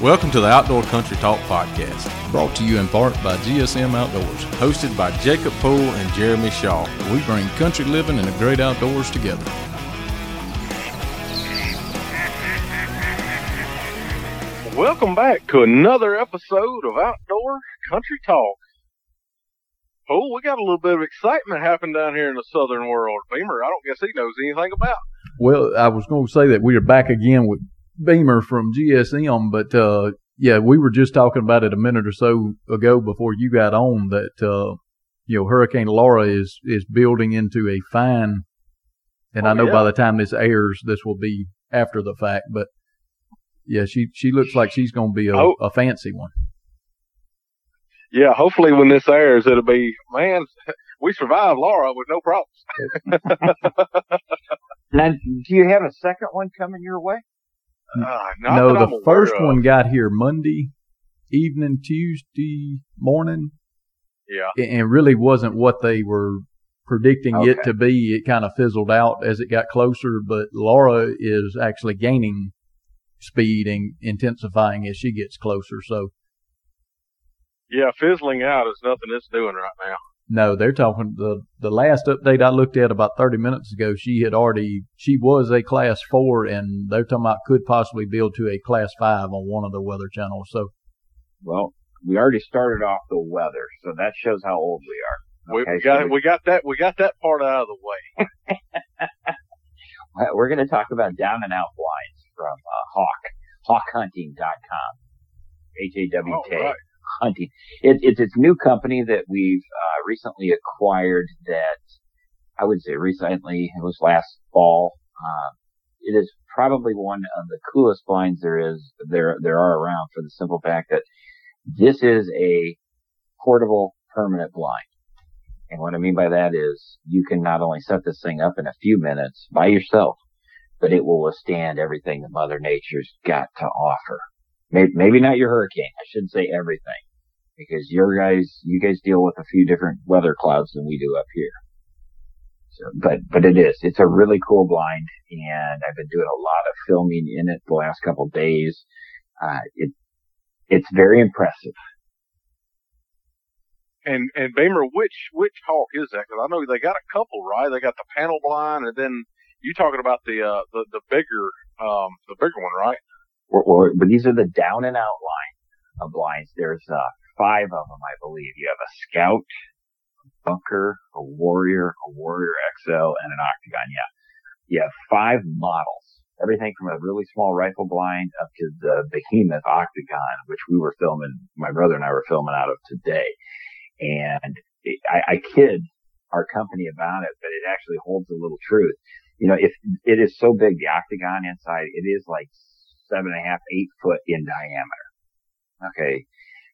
Welcome to the Outdoor Country Talk Podcast, Brought to you in part by GSM Outdoors. hosted by Jacob Poole and Jeremy Shaw. We bring country living and the great outdoors together. Welcome back to another episode of Outdoor Country Talk. Oh, we got a little bit of excitement happening down here in the southern world. Beamer, I don't guess he knows anything about. Well, I was going to say that we are back again with Beamer from GSM, but uh, yeah, we were just talking about it a minute or so ago before you got on that uh, you know Hurricane Laura is is building into a fine, and Oh, I know yeah. by the time this airs, this will be after the fact, but yeah, she she looks like she's going to be a, Oh. a fancy one. Yeah, hopefully when this airs, it'll be, man, we survived Laura with no problems. Now, do you have a second one coming your way? Uh, no, the first of. one got here Monday evening, Tuesday morning, Yeah. and really wasn't what they were predicting it to be. It kind of fizzled out as it got closer, but Laura is actually gaining speed and intensifying as she gets closer. So Yeah, fizzling out is nothing it's doing right now. No, they're talking the the last update I looked at about 30 minutes ago. She had already she was a class four, and they're talking about could possibly build to a class five on one of the weather channels. So Well, we already started off the weather, so that shows how old we are. We, Okay, we so got we- we got that we got that part out of the way. We're going to talk about down and out blinds from uh, Hawk, hawkhunting.com. H-A-W-K, All right. Hunting. It, it's it's new company that we've uh, recently acquired that I would say recently, it was last fall. Uh, it is probably one of the coolest blinds there is, there, there are around for the simple fact that this is a portable permanent blind. And what I mean by that is you can not only set this thing up in a few minutes by yourself, but it will withstand everything that Mother Nature's got to offer. Maybe not your hurricane. I shouldn't say everything because your guys, you guys deal with a few different weather clouds than we do up here. So, but, but it is, it's a really cool blind and I've been doing a lot of filming in it the last couple of days. Uh, it, it's very impressive. And and Beamer, which which hawk is that? Because I know they got a couple, right? They got the panel blind, and then you talking about the uh the the bigger um the bigger one, right? Or, but these are the down and out line of blinds. There's uh, five of them, I believe. You have a Scout, a Bunker, a Warrior, a Warrior XL, and an Octagon. Yeah, you have five models. Everything from a really small rifle blind up to the behemoth Octagon, which we were filming. My brother and I were filming out of today, and it, I, I kid our company about it, but it actually holds a little truth. You know, if it is so big, the octagon inside, it is like seven and a half, eight foot in diameter. Okay.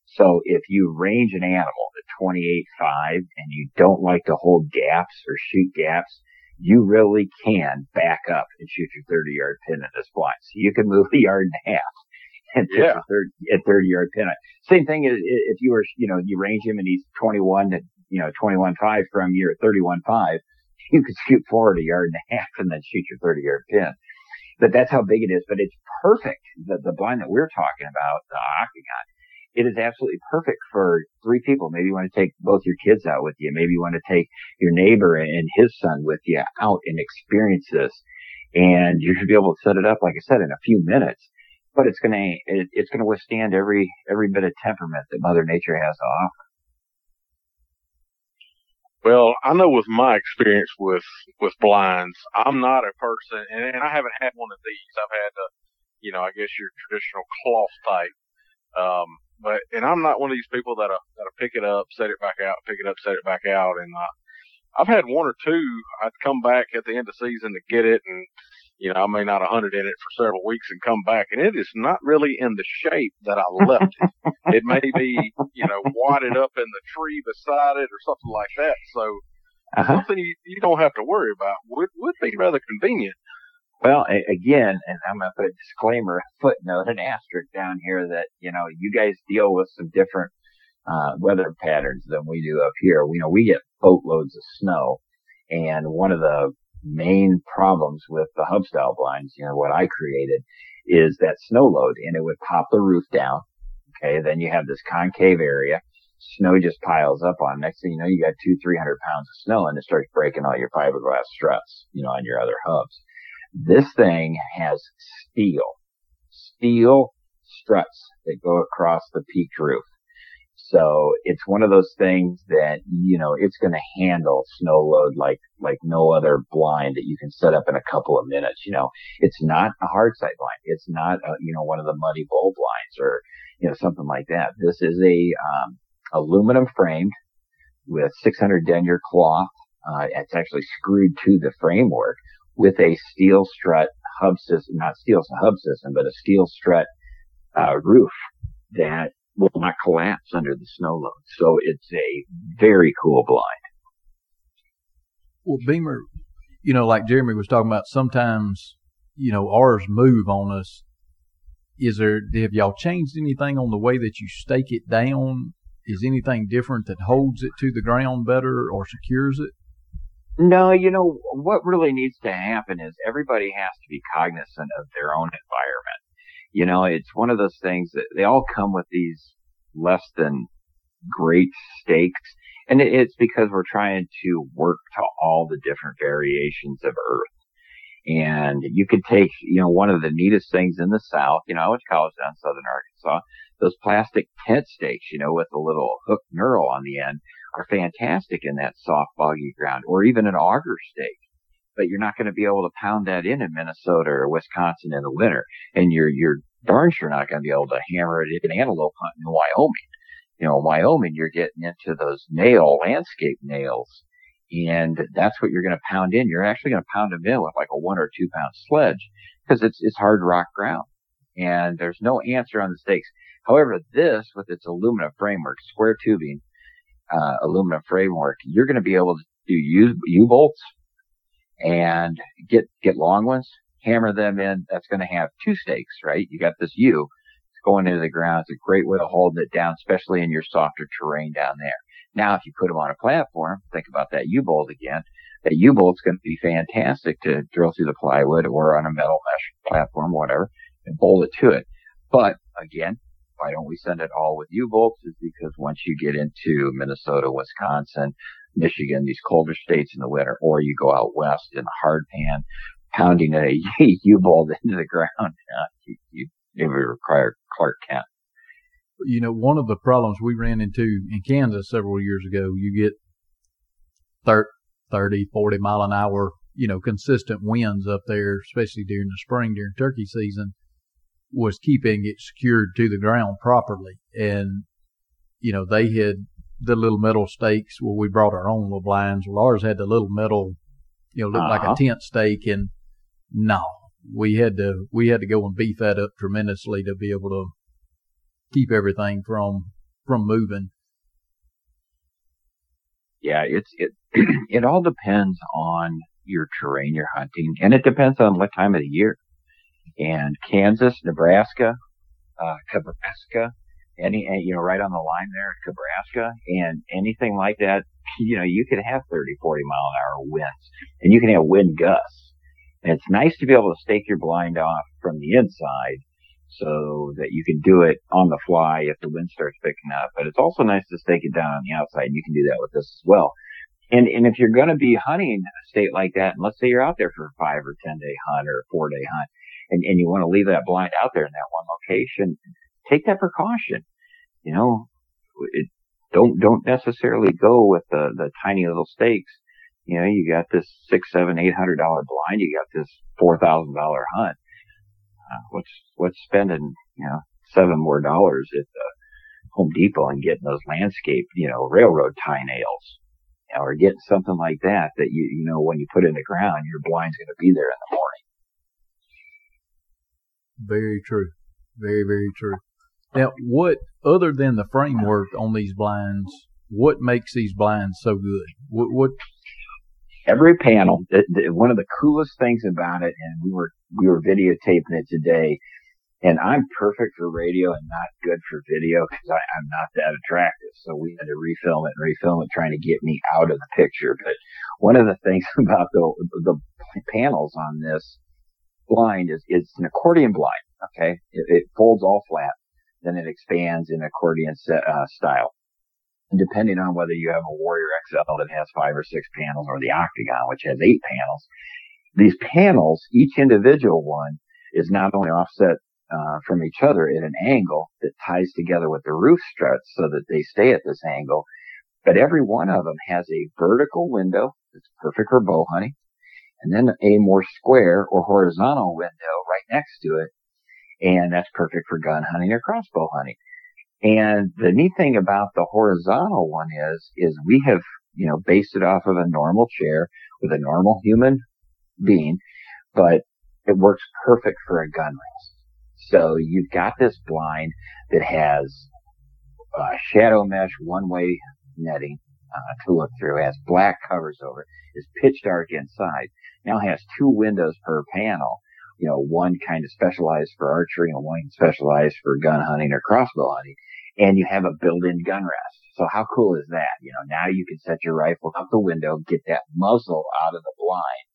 So if you range an animal at 28.5 and you don't like to hold gaps or shoot gaps, you really can back up and shoot your 30 yard pin in this blind. So you can move a yard and a half and Yeah. your 30, at 30 yard pin. Same thing is if you were, you know, you range him and he's 21 to, you know, 21.5 from you at 31.5, you could shoot forward a yard and a half and then shoot your 30 yard pin. But that's how big it is. But it's perfect. The, the blind that we're talking about, the octagon, it is absolutely perfect for three people. Maybe you want to take both your kids out with you. Maybe you want to take your neighbor and his son with you out and experience this. And you should be able to set it up, like I said, in a few minutes. But it's gonna, it, it's gonna withstand every, every bit of temperament that Mother Nature has to offer. Well, I know with my experience with with blinds, I'm not a person, and, and I haven't had one of these. I've had, uh, you know, I guess your traditional cloth type. Um, but and I'm not one of these people that uh, that pick it up, set it back out, pick it up, set it back out, and uh, I've had one or two. I'd come back at the end of season to get it, and you know, I may not have hunted in it for several weeks and come back, and it is not really in the shape that I left it. it may be, you know, wadded up in the tree beside it or something like that. So Uh-huh. something you, you don't have to worry about would would be rather convenient. Well, again, and I'm going to put a disclaimer, a footnote, an asterisk down here that, you know, you guys deal with some different, uh, weather patterns than we do up here. We know we get boatloads of snow and one of the main problems with the hub style blinds, you know, what I created is that snow load and it would pop the roof down. Okay. Then you have this concave area. Snow just piles up on. Next thing you know, you got two, three hundred pounds of snow and it starts breaking all your fiberglass struts, you know, on your other hubs. This thing has steel, steel struts that go across the peaked roof. So it's one of those things that, you know, it's going to handle snow load like, like no other blind that you can set up in a couple of minutes. You know, it's not a hard side blind. It's not, a, you know, one of the Muddy Bull blinds or, you know, something like that. This is a, um, aluminum framed with 600 denier cloth. Uh, it's actually screwed to the framework with a steel strut hub system, not steel hub system, but a steel strut, uh, roof that will not collapse under the snow load. So it's a very cool blind. Well, Beamer, you know, like Jeremy was talking about, sometimes, you know, ours move on us. Is there, have y'all changed anything on the way that you stake it down? Is anything different that holds it to the ground better or secures it? No, you know, what really needs to happen is everybody has to be cognizant of their own environment you know, it's one of those things that they all come with these less than great stakes. And it's because we're trying to work to all the different variations of Earth. And you could take, you know, one of the neatest things in the South, you know, I went to college down in Southern Arkansas, those plastic tent stakes, you know, with a little hook knurl on the end are fantastic in that soft, boggy ground, or even an auger stake but you're not going to be able to pound that in in Minnesota or Wisconsin in the winter. And you're, you're darn sure not going to be able to hammer it in an antelope hunting in Wyoming. You know, in Wyoming, you're getting into those nail, landscape nails. And that's what you're going to pound in. You're actually going to pound them in with like a one or two pound sledge because it's, it's hard rock ground and there's no answer on the stakes. However, this with its aluminum framework, square tubing, uh, aluminum framework, you're going to be able to do U, U-bolts and get, get long ones, hammer them in. That's going to have two stakes, right? You got this U it's going into the ground. It's a great way to hold it down, especially in your softer terrain down there. Now, if you put them on a platform, think about that U-bolt again. That U-bolt's going to be fantastic to drill through the plywood or on a metal mesh platform, whatever, and bolt it to it. But again, why don't we send it all with U-bolts is because once you get into Minnesota, Wisconsin, Michigan, these colder states in the winter, or you go out west in the hard pan, pounding a U-bolt into the ground, uh, you, you, it require Clark Kent. You know, one of the problems we ran into in Kansas several years ago, you get 30, 40 mile an hour, you know, consistent winds up there, especially during the spring, during turkey season, was keeping it secured to the ground properly. And, you know, they had the little metal stakes. Well, we brought our own little blinds. Well, ours had the little metal, you know, looked uh-huh. like a uh-huh. tent stake. And no, we had to, we had to go and beef that up tremendously to be able to keep everything from, from moving. Yeah, it's, it, it all depends on your terrain you're hunting and it depends on what time of the year. And Kansas, Nebraska, uh, any, you know, right on the line there at Nebraska and anything like that, you know, you could have 30, 40 mile an hour winds and you can have wind gusts. And it's nice to be able to stake your blind off from the inside so that you can do it on the fly if the wind starts picking up. But it's also nice to stake it down on the outside. And You can do that with this as well. And, and if you're going to be hunting a state like that, and let's say you're out there for a five or 10 day hunt or a four day hunt, and, and you want to leave that blind out there in that one location, take that precaution. You know, it, don't don't necessarily go with the the tiny little stakes. You know, you got this six, seven, eight hundred dollar blind. You got this four thousand dollar hunt. Uh, what's what's spending you know seven more dollars at the Home Depot and getting those landscape you know railroad tie nails, you know, or getting something like that that you you know when you put in the ground, your blind's going to be there in the morning. Very true. Very, very true. Now, what other than the framework on these blinds, what makes these blinds so good? What, what every panel, the, the, one of the coolest things about it, and we were we were videotaping it today, And I'm perfect for radio and not good for video because I'm not that attractive. So we had to refilm it and refilm it, trying to get me out of the picture. But one of the things about the the panels on this blind is it's an accordion blind. Okay, it, it folds all flat, then it expands in accordion set, uh, style. And depending on whether you have a Warrior XL that has five or six panels or the Octagon, which has eight panels, these panels, each individual one is not only offset uh, from each other at an angle that ties together with the roof struts so that they stay at this angle, but every one of them has a vertical window that's perfect for bow hunting, and then a more square or horizontal window right next to it, and that's perfect for gun hunting or crossbow hunting. And the neat thing about the horizontal one is, is we have, you know, based it off of a normal chair with a normal human being, but it works perfect for a gun rest. So you've got this blind that has uh, shadow mesh one way netting uh, to look through, has black covers over it, is pitch dark inside, now has two windows per panel, you know, one kind of specialized for archery and one specialized for gun hunting or crossbow hunting, and you have a built-in gun rest. So how cool is that? You know, now you can set your rifle out the window, get that muzzle out of the blind.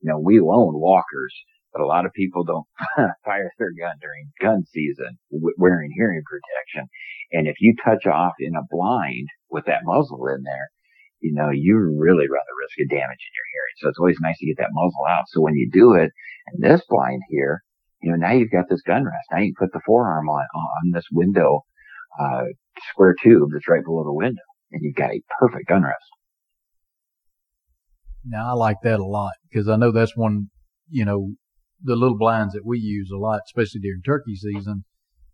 You know, we loan walkers but a lot of people don't fire their gun during gun season wearing hearing protection. And if you touch off in a blind with that muzzle in there, you know, you really run the risk of damaging your hearing. So it's always nice to get that muzzle out. So when you do it, and this blind here, you know, now you've got this gun rest. Now you can put the forearm on, on this window, uh, square tube that's right below the window and you've got a perfect gun rest. Now I like that a lot because I know that's one, you know, the little blinds that we use a lot, especially during turkey season,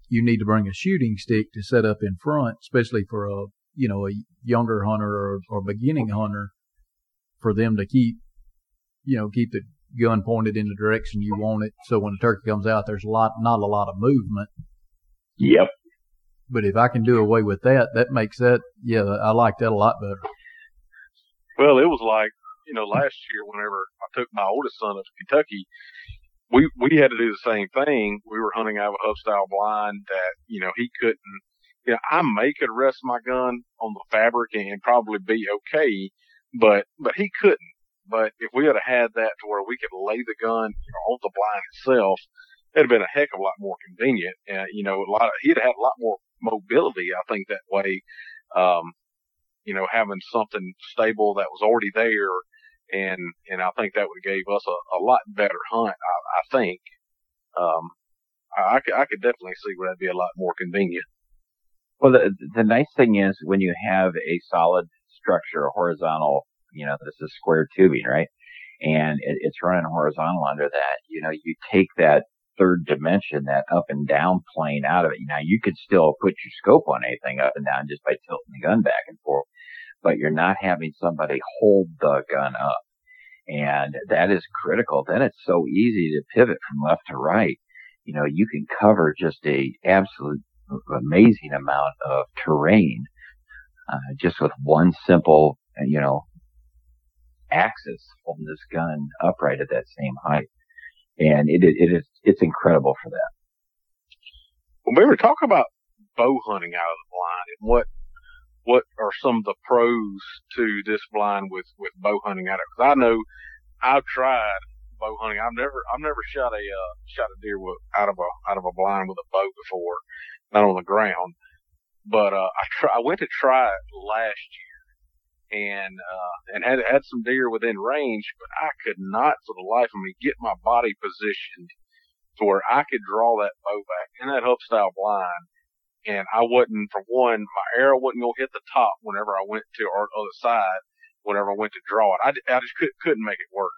you need to bring a shooting stick to set up in front, especially for a you know a younger hunter or, or beginning hunter, for them to keep you know keep the gun pointed in the direction you want it. So when the turkey comes out, there's a lot not a lot of movement. Yep. But if I can do away with that, that makes that yeah, I like that a lot better. Well, it was like you know last year whenever I took my oldest son up to Kentucky, we we had to do the same thing. We were hunting out of a hub style blind that you know he couldn't. You know, I may could rest my gun on the fabric and probably be okay, but but he couldn't. But if we had had that to where we could lay the gun you know, on the blind itself, it'd have been a heck of a lot more convenient. Uh, you know, a lot of, he'd have had a lot more mobility, I think, that way. Um, you know, having something stable that was already there and and I think that would gave us a, a lot better hunt. I, I think. Um, I, I could I could definitely see where that'd be a lot more convenient. Well, the the nice thing is when you have a solid structure, a horizontal, you know, this is square tubing, right? And it, it's running horizontal under that. You know, you take that third dimension, that up and down plane out of it. Now you could still put your scope on anything up and down just by tilting the gun back and forth but you're not having somebody hold the gun up. And that is critical. Then it's so easy to pivot from left to right. You know, you can cover just a absolute amazing amount of terrain, uh, just with one simple, you know, axis holding this gun upright at that same height. And it, it is, it's incredible for that. Well, we were talking about bow hunting out of the blind and what what are some of the pros to this blind with with bow hunting out of? Because I know I've tried bow hunting. I've never I've never shot a uh, shot a deer with, out of a out of a blind with a bow before, not on the ground. But uh, I try I went to try it last year and uh, and had had some deer within range, but I could not for the life of me get my body positioned to where I could draw that bow back in that hub style blind and I wasn't, for one, my arrow wasn't going to hit the top whenever I went to our other side, whenever I went to draw it. I, I just could, couldn't make it work.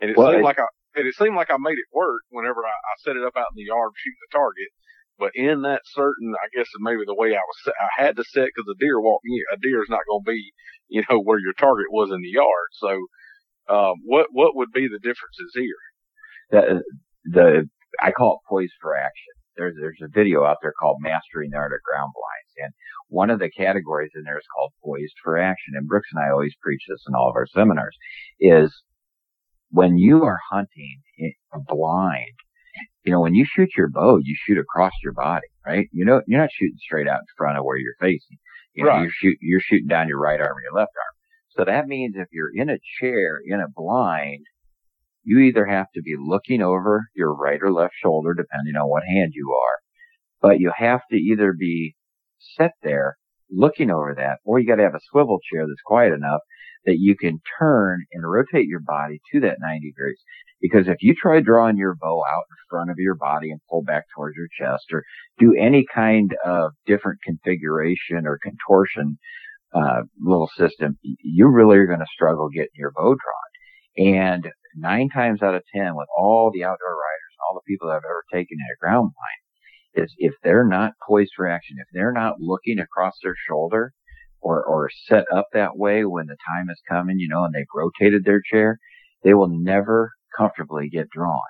And it well, seemed like I, and it seemed like I made it work whenever I, I set it up out in the yard shooting the target. But in that certain, I guess maybe the way I was, I had to set because a deer walking, a deer is not going to be, you know, where your target was in the yard. So, um, what, what would be the differences here? The, the, I call it poised for action there's there's a video out there called Mastering the Art of Ground Blinds, and one of the categories in there is called Poised for Action. And Brooks and I always preach this in all of our seminars: is when you are hunting a blind, you know, when you shoot your bow, you shoot across your body, right? You know, you're not shooting straight out in front of where you're facing. You know, Right. you're shoot, you're shooting down your right arm or your left arm. So that means if you're in a chair, in a blind, you either have to be looking over your right or left shoulder, depending on what hand you are, but you have to either be set there looking over that, or you got to have a swivel chair that's quiet enough that you can turn and rotate your body to that 90 degrees. Because if you try drawing your bow out in front of your body and pull back towards your chest or do any kind of different configuration or contortion, uh, little system, you really are going to struggle getting your bow drawn. And nine times out of 10 with all the outdoor riders, all the people that I've ever taken in a ground blind is if they're not poised for action, if they're not looking across their shoulder or, or set up that way when the time is coming, you know, and they've rotated their chair, they will never comfortably get drawn.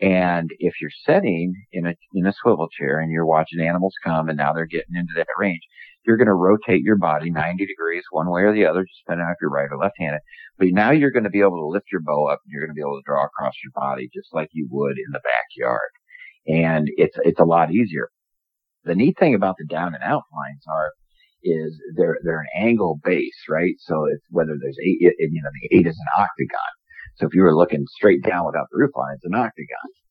And if you're sitting in a, in a swivel chair and you're watching animals come and now they're getting into that range, you're going to rotate your body 90 degrees one way or the other, just depending on if you're right or left handed. But now you're going to be able to lift your bow up and you're going to be able to draw across your body just like you would in the backyard. And it's, it's a lot easier. The neat thing about the down and out lines are, is they're, they're an angle base, right? So it's whether there's eight, you know, the eight is an octagon. So if you were looking straight down without the roof line, it's an octagon.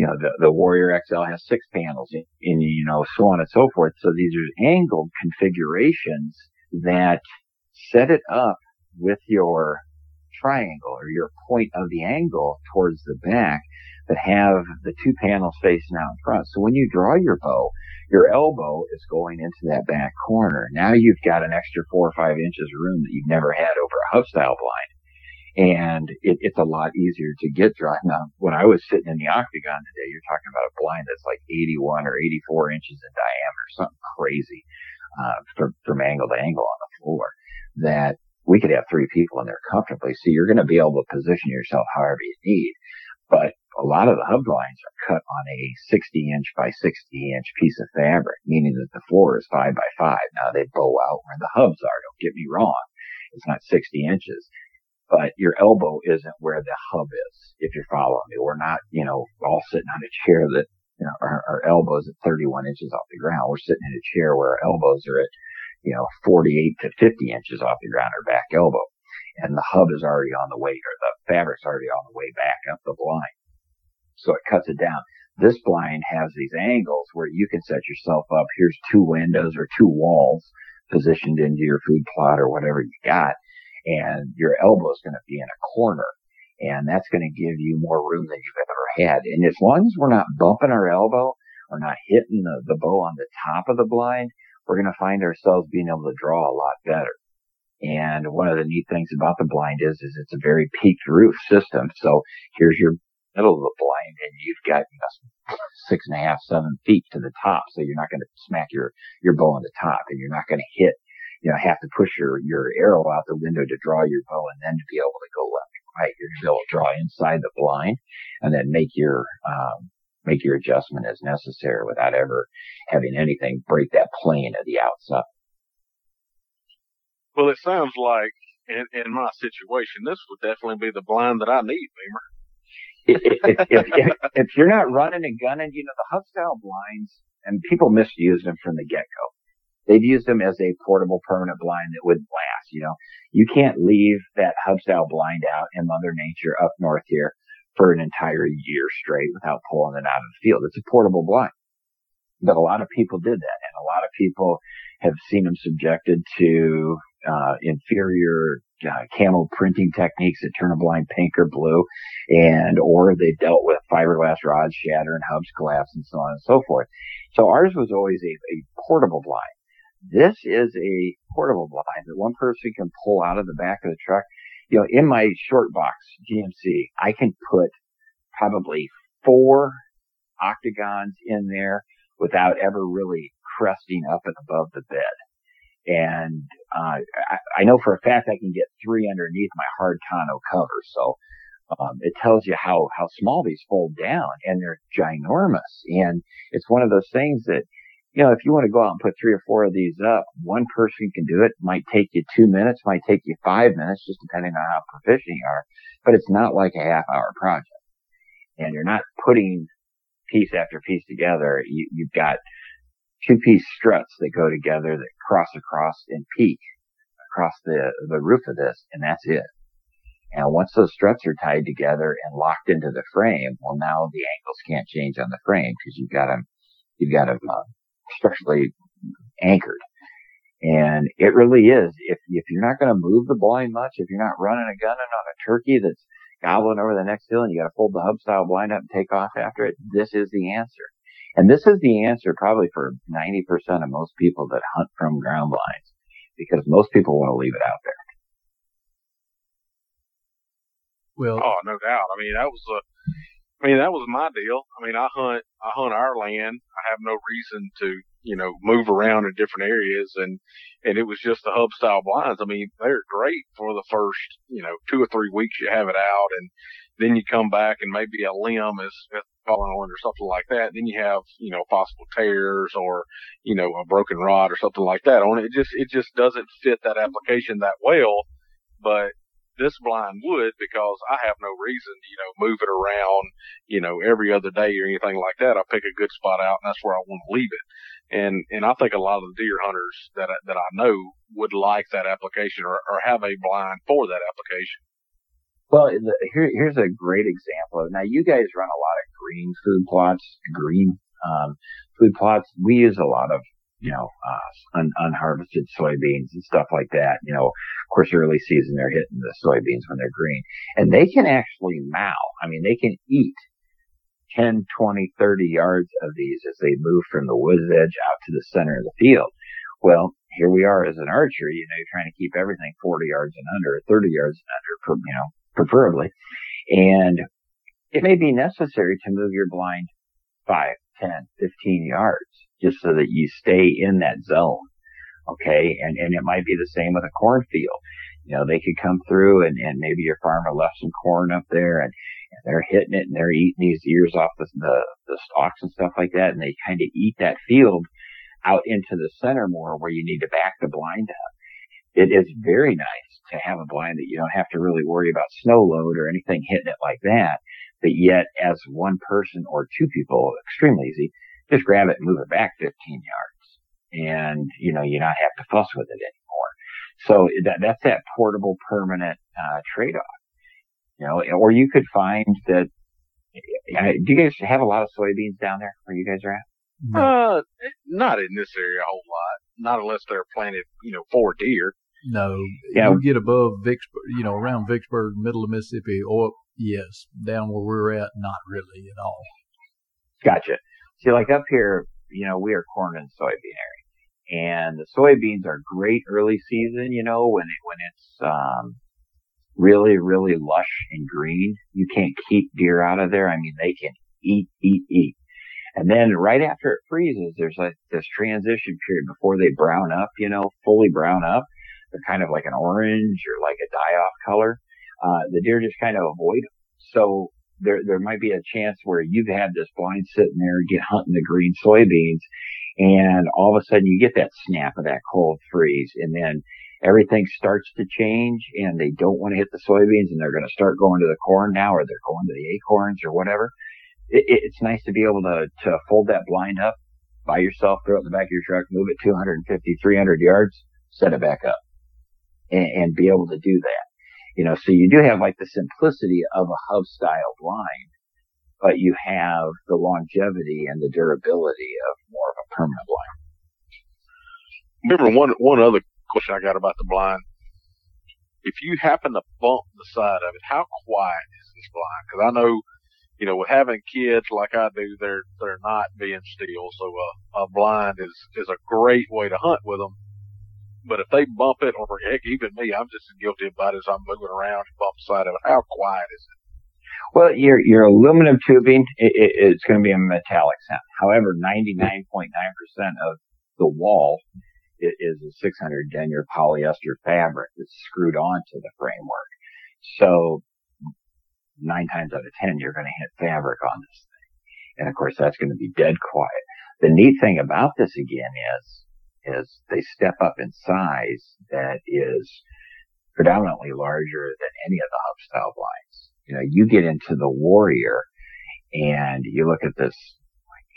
You know, the, the Warrior XL has six panels and, you know, so on and so forth. So these are angled configurations that set it up with your triangle or your point of the angle towards the back that have the two panels facing out in front. So when you draw your bow, your elbow is going into that back corner. Now you've got an extra four or five inches of room that you've never had over a hub style blind. And it, it's a lot easier to get drawn. Now, when I was sitting in the octagon today, you're talking about a blind that's like 81 or 84 inches in diameter, something crazy, uh, from, from angle to angle on the floor that we could have three people in there comfortably. So you're going to be able to position yourself however you need. But a lot of the hub blinds are cut on a 60 inch by 60 inch piece of fabric, meaning that the floor is five by five. Now they bow out where the hubs are. Don't get me wrong. It's not 60 inches, but your elbow isn't where the hub is. If you're following me, we're not, you know, all sitting on a chair that, you know, our, our elbows at 31 inches off the ground. We're sitting in a chair where our elbows are at, you know, 48 to 50 inches off the ground, our back elbow. And the hub is already on the way, or the fabric's already on the way back up the blind. So it cuts it down. This blind has these angles where you can set yourself up. Here's two windows or two walls positioned into your food plot or whatever you got. And your elbow is going to be in a corner and that's going to give you more room than you've ever had. And as long as we're not bumping our elbow or not hitting the, the bow on the top of the blind, we're going to find ourselves being able to draw a lot better. And one of the neat things about the blind is, is it's a very peaked roof system. So here's your middle of the blind and you've got you know, six and a half, seven feet to the top. So you're not going to smack your, your bow on the top and you're not going to hit, you know, have to push your, your arrow out the window to draw your bow and then to be able to go left and right. You're going to be able to draw inside the blind and then make your, um, make your adjustment as necessary without ever having anything break that plane of the outside. Well, it sounds like in, in my situation, this would definitely be the blind that I need, Beamer. if, if, if, if you're not running a gun, and gunning, you know, the hub style blinds and people misuse them from the get go. They've used them as a portable permanent blind that wouldn't last. You know, you can't leave that hub style blind out in Mother Nature up north here for an entire year straight without pulling it out of the field. It's a portable blind. But a lot of people did that and a lot of people have seen them subjected to, uh, inferior uh, camo printing techniques that turn a blind pink or blue and or they dealt with fiberglass rods shatter and hubs collapse and so on and so forth. So ours was always a, a portable blind. This is a portable blind that one person can pull out of the back of the truck. You know, in my short box GMC, I can put probably four octagons in there without ever really cresting up and above the bed. And uh, I, I know for a fact I can get three underneath my hard tonneau cover. So um, it tells you how how small these fold down, and they're ginormous. And it's one of those things that you know if you want to go out and put three or four of these up, one person can do it. Might take you two minutes, might take you five minutes, just depending on how proficient you are. But it's not like a half hour project, and you're not putting piece after piece together, you, you've got two piece struts that go together that cross across and peak across the, the roof of this, and that's it. And once those struts are tied together and locked into the frame, well, now the angles can't change on the frame because you've got them, you've got them uh, structurally anchored. And it really is. If if you're not going to move the blind much, if you're not running a gunning on a turkey that's gobbling over the next hill and you got to fold the hub style blind up and take off after it, this is the answer. And this is the answer probably for 90% of most people that hunt from ground blinds because most people want to leave it out there. Well, Oh, no doubt. I mean, that was a, I mean, that was my deal. I mean, I hunt, I hunt our land. I have no reason to, you know, move around in different areas. And, and it was just the hub style blinds. I mean, they're great for the first, you know, two or three weeks you have it out. And then you come back and maybe a limb is, is falling on or something like that. Then you have, you know, possible tears or, you know, a broken rod or something like that on it. It just, it just doesn't fit that application that well. But this blind would because I have no reason to, you know, move it around, you know, every other day or anything like that. I pick a good spot out and that's where I want to leave it. And, and I think a lot of the deer hunters that, I, that I know would like that application or, or have a blind for that application. Well, the, here, here's a great example. Now, you guys run a lot of green food plots, green um, food plots. We use a lot of you know, uh, un- unharvested soybeans and stuff like that. You know, of course, early season they're hitting the soybeans when they're green and they can actually mow. I mean, they can eat 10, 20, 30 yards of these as they move from the woods edge out to the center of the field. Well, here we are as an archer, you know, you're trying to keep everything 40 yards and under, 30 yards and under, you know, preferably. And it may be necessary to move your blind 5, 10, 15 yards just so that you stay in that zone. Okay. And, and it might be the same with a cornfield. You know, they could come through and, and maybe your farmer left some corn up there and, and they're hitting it and they're eating these ears off the, the, the stalks and stuff like that. And they kind of eat that field out into the center more where you need to back the blind up. It is very nice to have a blind that you don't have to really worry about snow load or anything hitting it like that. But yet as one person or two people, extremely easy, just grab it and move it back 15 yards and, you know, you not have to fuss with it anymore. So that, that's that portable permanent, uh, trade-off, you know, or you could find that, uh, do you guys have a lot of soybeans down there where you guys are at? no. Uh, not in this area a whole lot. Not unless they're planted, you know, for deer. No, Yeah. you get above Vicksburg, you know, around Vicksburg, middle of Mississippi, or yes, down where we're at, not really at all. Gotcha. See, like up here, you know, we are corn and soybean area, and the soybeans are great early season. You know, when it when it's um, really really lush and green, you can't keep deer out of there. I mean, they can eat, eat, eat. And then right after it freezes, there's like this transition period before they brown up. You know, fully brown up. They're kind of like an orange or like a die-off color. Uh, the deer just kind of avoid them. So there there might be a chance where you've had this blind sitting there get hunting the green soybeans and all of a sudden you get that snap of that cold freeze and then everything starts to change and they don't want to hit the soybeans and they're going to start going to the corn now or they're going to the acorns or whatever. It, it, it's nice to be able to, to fold that blind up by yourself, throw it in the back of your truck, move it 250, 300 yards, set it back up and, and be able to do that. You know, so you do have like the simplicity of a hub style blind, but you have the longevity and the durability of more of a permanent blind. Remember one one other question I got about the blind. If you happen to bump the side of it, how quiet is this blind? Because I know, you know, with having kids like I do, they're they're not being still. So a, a blind is is a great way to hunt with them. But if they bump it, or heck, even me, I'm just as guilty about it as I'm moving around and bump the side of it. How quiet is it? Well, your your aluminum tubing it, it, it's going to be a metallic sound. However, 99.9% of the wall is a 600 denier polyester fabric that's screwed onto the framework. So nine times out of ten, you're going to hit fabric on this thing, and of course that's going to be dead quiet. The neat thing about this again is is they step up in size that is predominantly larger than any of the hub style blinds. You know, you get into the warrior and you look at this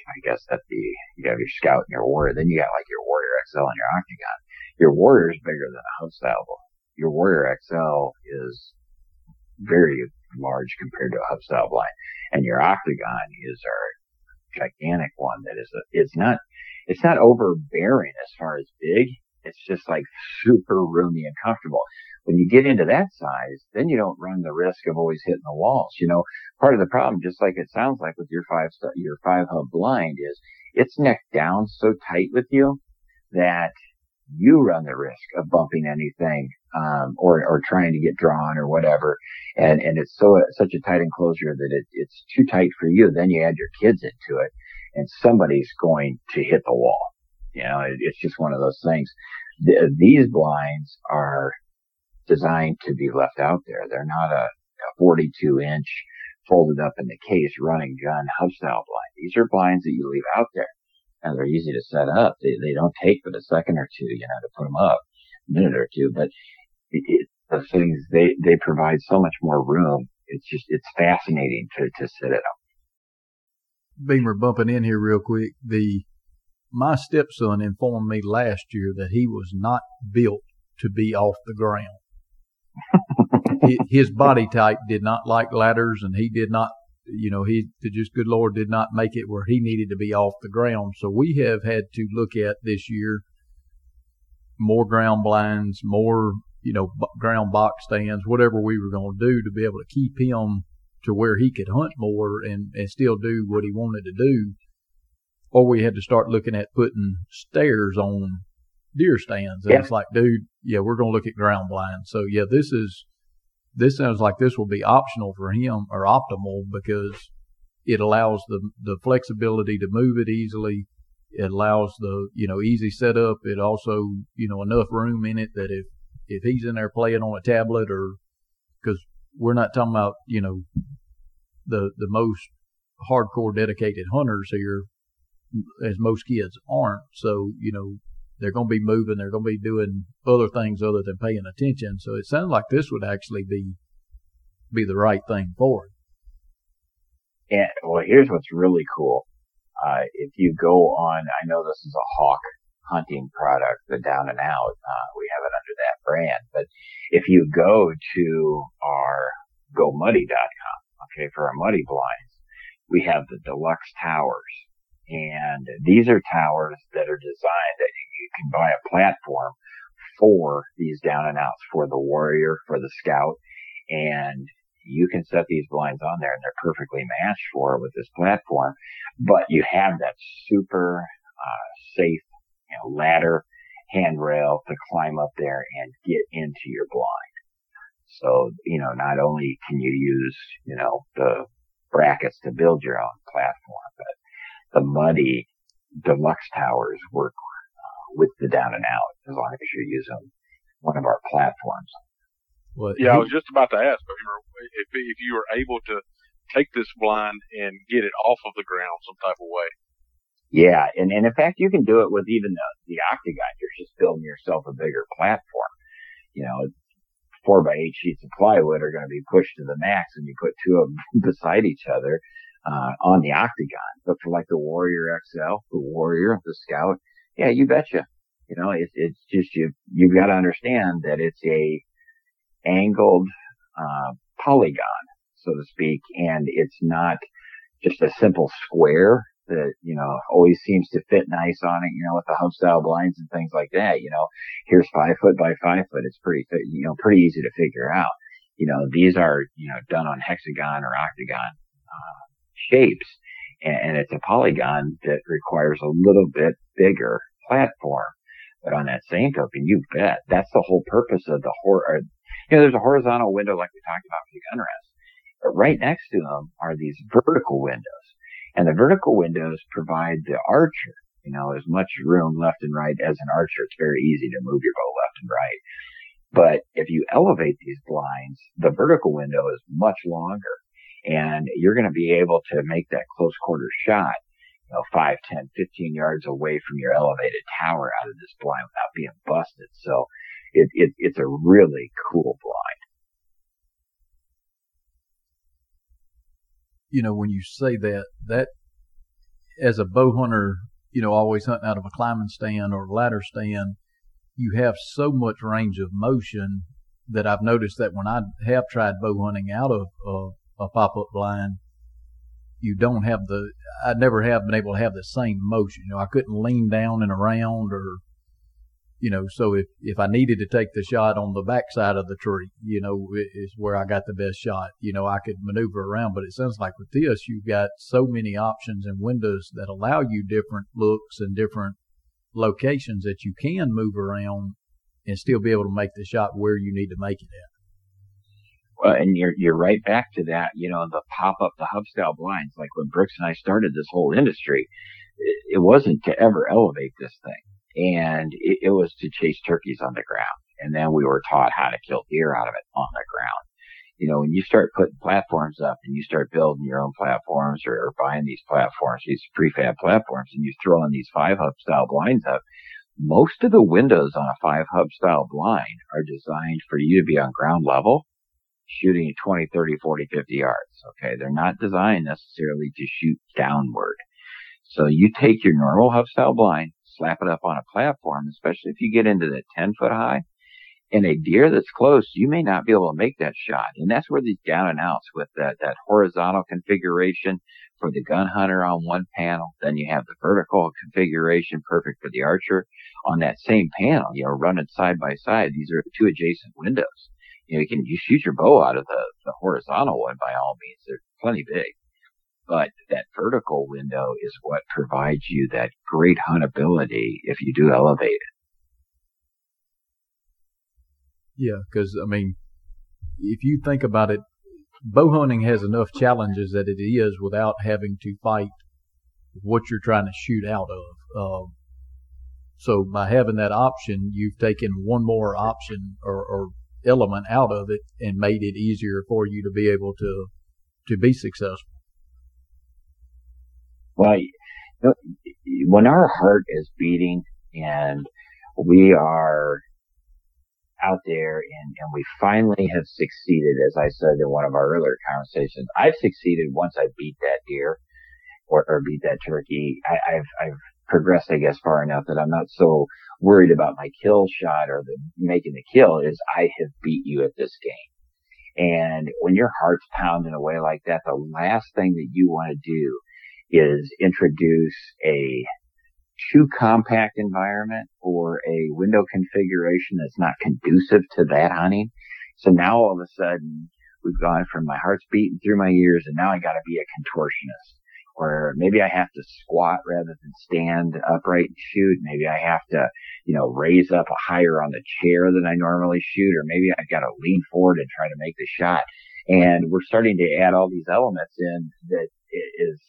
I guess that the, you have your scout and your warrior, then you got like your warrior XL and your octagon. Your warrior is bigger than a hub style. Your warrior XL is very large compared to a hub style blind. And your octagon is our gigantic one that is a, it's not, it's not overbearing as far as big. It's just like super roomy and comfortable. When you get into that size, then you don't run the risk of always hitting the walls. You know, part of the problem, just like it sounds like with your five, your five hub blind is it's necked down so tight with you that you run the risk of bumping anything, um, or, or trying to get drawn or whatever. And, and it's so, such a tight enclosure that it, it's too tight for you. Then you add your kids into it and somebody's going to hit the wall. You know, it, it's just one of those things. The, these blinds are designed to be left out there. They're not a, a 42 inch folded up in the case running gun hub style blind. These are blinds that you leave out there and they're easy to set up. They, they don't take but a second or two, you know, to put them up, a minute or two, but it, it, the things they, they provide so much more room. It's just, it's fascinating to, to sit at them. Beamer bumping in here real quick. The, my stepson informed me last year that he was not built to be off the ground. his body type did not like ladders and he did not you know, he the just good Lord did not make it where he needed to be off the ground. So we have had to look at this year more ground blinds, more, you know, b- ground box stands, whatever we were going to do to be able to keep him to where he could hunt more and, and still do what he wanted to do. Or we had to start looking at putting stairs on deer stands. And yeah. it's like, dude, yeah, we're going to look at ground blinds. So yeah, this is, this sounds like this will be optional for him or optimal because it allows the the flexibility to move it easily. It allows the you know easy setup. It also you know enough room in it that if if he's in there playing on a tablet or we're not talking about you know the the most hardcore dedicated hunters here as most kids aren't. So you know they're going to be moving. They're going to be doing other things other than paying attention. So it sounds like this would actually be be the right thing for it. And well, here's what's really cool. Uh, if you go on, I know this is a hawk hunting product, the down and out. Uh, we have it under that brand, but if you go to our gomuddy.com, okay, for our muddy blinds, we have the deluxe towers. And these are towers that are designed that you can buy a platform for these down and outs for the warrior, for the scout, and you can set these blinds on there and they're perfectly matched for it with this platform, but you have that super uh, safe you know, ladder handrail to climb up there and get into your blind. So, you know, not only can you use, you know, the brackets to build your own platform, but the muddy deluxe towers work uh, with the down and out as long as you're using one of our platforms. Well, yeah, I was just about to ask if if you were able to take this blind and get it off of the ground some type of way. Yeah, and, and in fact, you can do it with even the, the octagon. You're just building yourself a bigger platform. You know, four by eight sheets of plywood are going to be pushed to the max, and you put two of them beside each other uh, on the octagon. But for like the Warrior XL, the Warrior, the Scout, yeah, you betcha. You know, it's it's just you you've got to understand that it's a angled uh, polygon, so to speak, and it's not just a simple square that you know always seems to fit nice on it. You know, with the hub style blinds and things like that. You know, here's five foot by five foot. It's pretty you know pretty easy to figure out. You know, these are you know done on hexagon or octagon uh, shapes and it's a polygon that requires a little bit bigger platform. But on that same token, you bet that's the whole purpose of the hor. You know, there's a horizontal window like we talked about for the gun rest, but right next to them are these vertical windows, and the vertical windows provide the archer, you know, as much room left and right as an archer. It's very easy to move your bow left and right. But if you elevate these blinds, the vertical window is much longer and you're going to be able to make that close quarter shot, you know, 5, 10, 15 yards away from your elevated tower out of this blind without being busted. So it, it, it's a really cool blind. You know, when you say that, that as a bow hunter, you know, always hunting out of a climbing stand or ladder stand, you have so much range of motion that I've noticed that when I have tried bow hunting out of uh, a pop up blind, you don't have the, I never have been able to have the same motion. You know, I couldn't lean down and around or, you know, so if, if I needed to take the shot on the backside of the tree, you know, is where I got the best shot. You know, I could maneuver around, but it sounds like with this, you've got so many options and windows that allow you different looks and different locations that you can move around and still be able to make the shot where you need to make it at. Well, and you're you're right back to that. You know, the pop up, the hub style blinds. Like when Brooks and I started this whole industry, it, it wasn't to ever elevate this thing, and it, it was to chase turkeys on the ground. And then we were taught how to kill deer out of it on the ground. You know, when you start putting platforms up and you start building your own platforms or, or buying these platforms, these prefab platforms, and you throw in these five hub style blinds up, most of the windows on a five hub style blind are designed for you to be on ground level shooting 20, 30, 40, 50 yards. Okay. They're not designed necessarily to shoot downward. So you take your normal hub style blind, slap it up on a platform, especially if you get into the 10 foot high and a deer that's close, you may not be able to make that shot. And that's where these down and outs with that, that horizontal configuration for the gun hunter on one panel. Then you have the vertical configuration perfect for the archer on that same panel, you know, running side by side. These are two adjacent windows you know, you can you shoot your bow out of the, the horizontal one by all means. They're plenty big. But that vertical window is what provides you that great huntability if you do elevate it. Yeah, because I mean, if you think about it, bow hunting has enough challenges that it is without having to fight what you're trying to shoot out of. Um, so by having that option, you've taken one more option or, or element out of it and made it easier for you to be able to to be successful. Well, when our heart is beating and we are out there and, and we finally have succeeded, as I said in one of our earlier conversations, I've succeeded once I beat that deer or, or beat that turkey. I, I've, I've progressed, I guess, far enough that I'm not so worried about my kill shot or the making the kill is I have beat you at this game. And when your heart's pounding away like that, the last thing that you want to do is introduce a too compact environment or a window configuration that's not conducive to that hunting. So now all of a sudden we've gone from my heart's beating through my ears and now I got to be a contortionist or maybe I have to squat rather than stand upright and shoot. Maybe I have to, you know, raise up higher on the chair than I normally shoot, or maybe I've got to lean forward and try to make the shot. And we're starting to add all these elements in that is,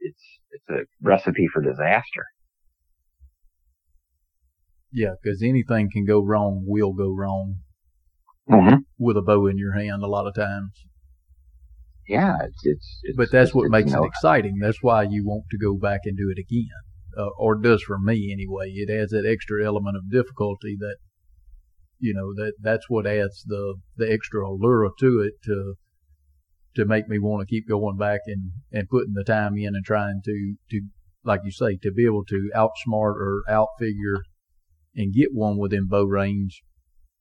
it's, it's a recipe for disaster. Yeah, because anything can go wrong, will go wrong mm-hmm. with a bow in your hand a lot of times yeah, it's, it's, it's but that's what makes it exciting. That's why you want to go back and do it again, uh, or does for me anyway. It adds that extra element of difficulty that, you know, that that's what adds the the extra allure to it to to make me want to keep going back and and putting the time in and trying to to like you say to be able to outsmart or outfigure and get one within bow range.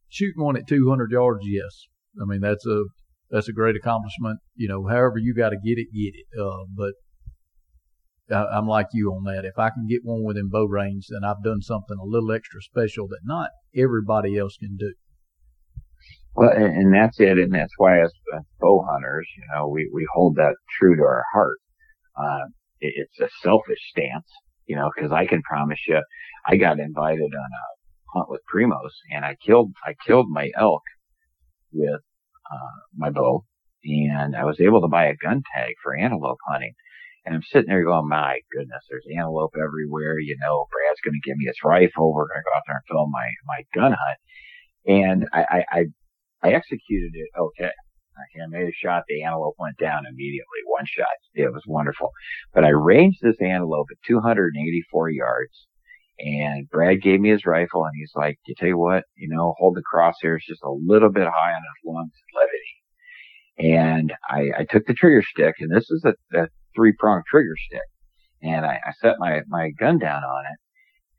Shooting one at 200 yards, yes. I mean that's a that's a great accomplishment. You know, however you got to get it, get it. Uh, but I, am like you on that. If I can get one within bow range, then I've done something a little extra special that not everybody else can do. Well, and that's it, and that's why as bow hunters, you know, we we hold that true to our heart. Uh, it, it's a selfish stance, you know, because I can promise you, I got invited on a hunt with Primos, and I killed I killed my elk with uh, my bow and I was able to buy a gun tag for antelope hunting. And I'm sitting there going, my goodness, there's antelope everywhere. You know, Brad's going to give me his rifle. We're going to go out there and film my, my gun hunt. And I, I, I, I executed it okay. I made a shot. The antelope went down immediately. One shot. It was wonderful. But I ranged this antelope at 284 yards and Brad gave me his rifle and he's like, you tell you what, you know, hold the crosshairs just a little bit high on his lungs and levity. And I, I took the trigger stick and this is a, a three prong trigger stick. and I, I set my, my gun down on it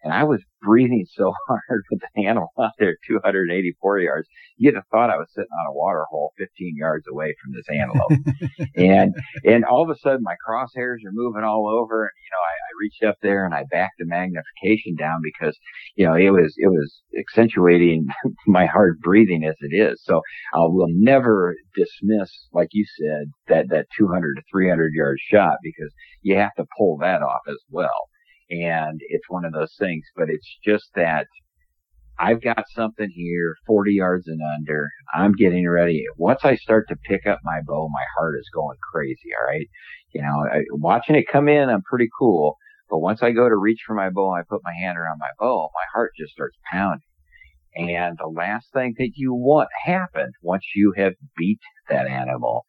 and I was breathing so hard with the animal out there 284 yards. You'd have thought I was sitting on a water hole 15 yards away from this antelope. and, and all of a sudden my crosshairs are moving all over. And, you know, I, I reached up there and I backed the magnification down because, you know, it was, it was accentuating my hard breathing as it is. So I will never dismiss, like you said, that, that 200 to 300 yard shot because you have to pull that off as well and it's one of those things, but it's just that I've got something here 40 yards and under. I'm getting ready. Once I start to pick up my bow, my heart is going crazy. All right. You know, I, watching it come in, I'm pretty cool. But once I go to reach for my bow, I put my hand around my bow, my heart just starts pounding. And the last thing that you want happen once you have beat that animal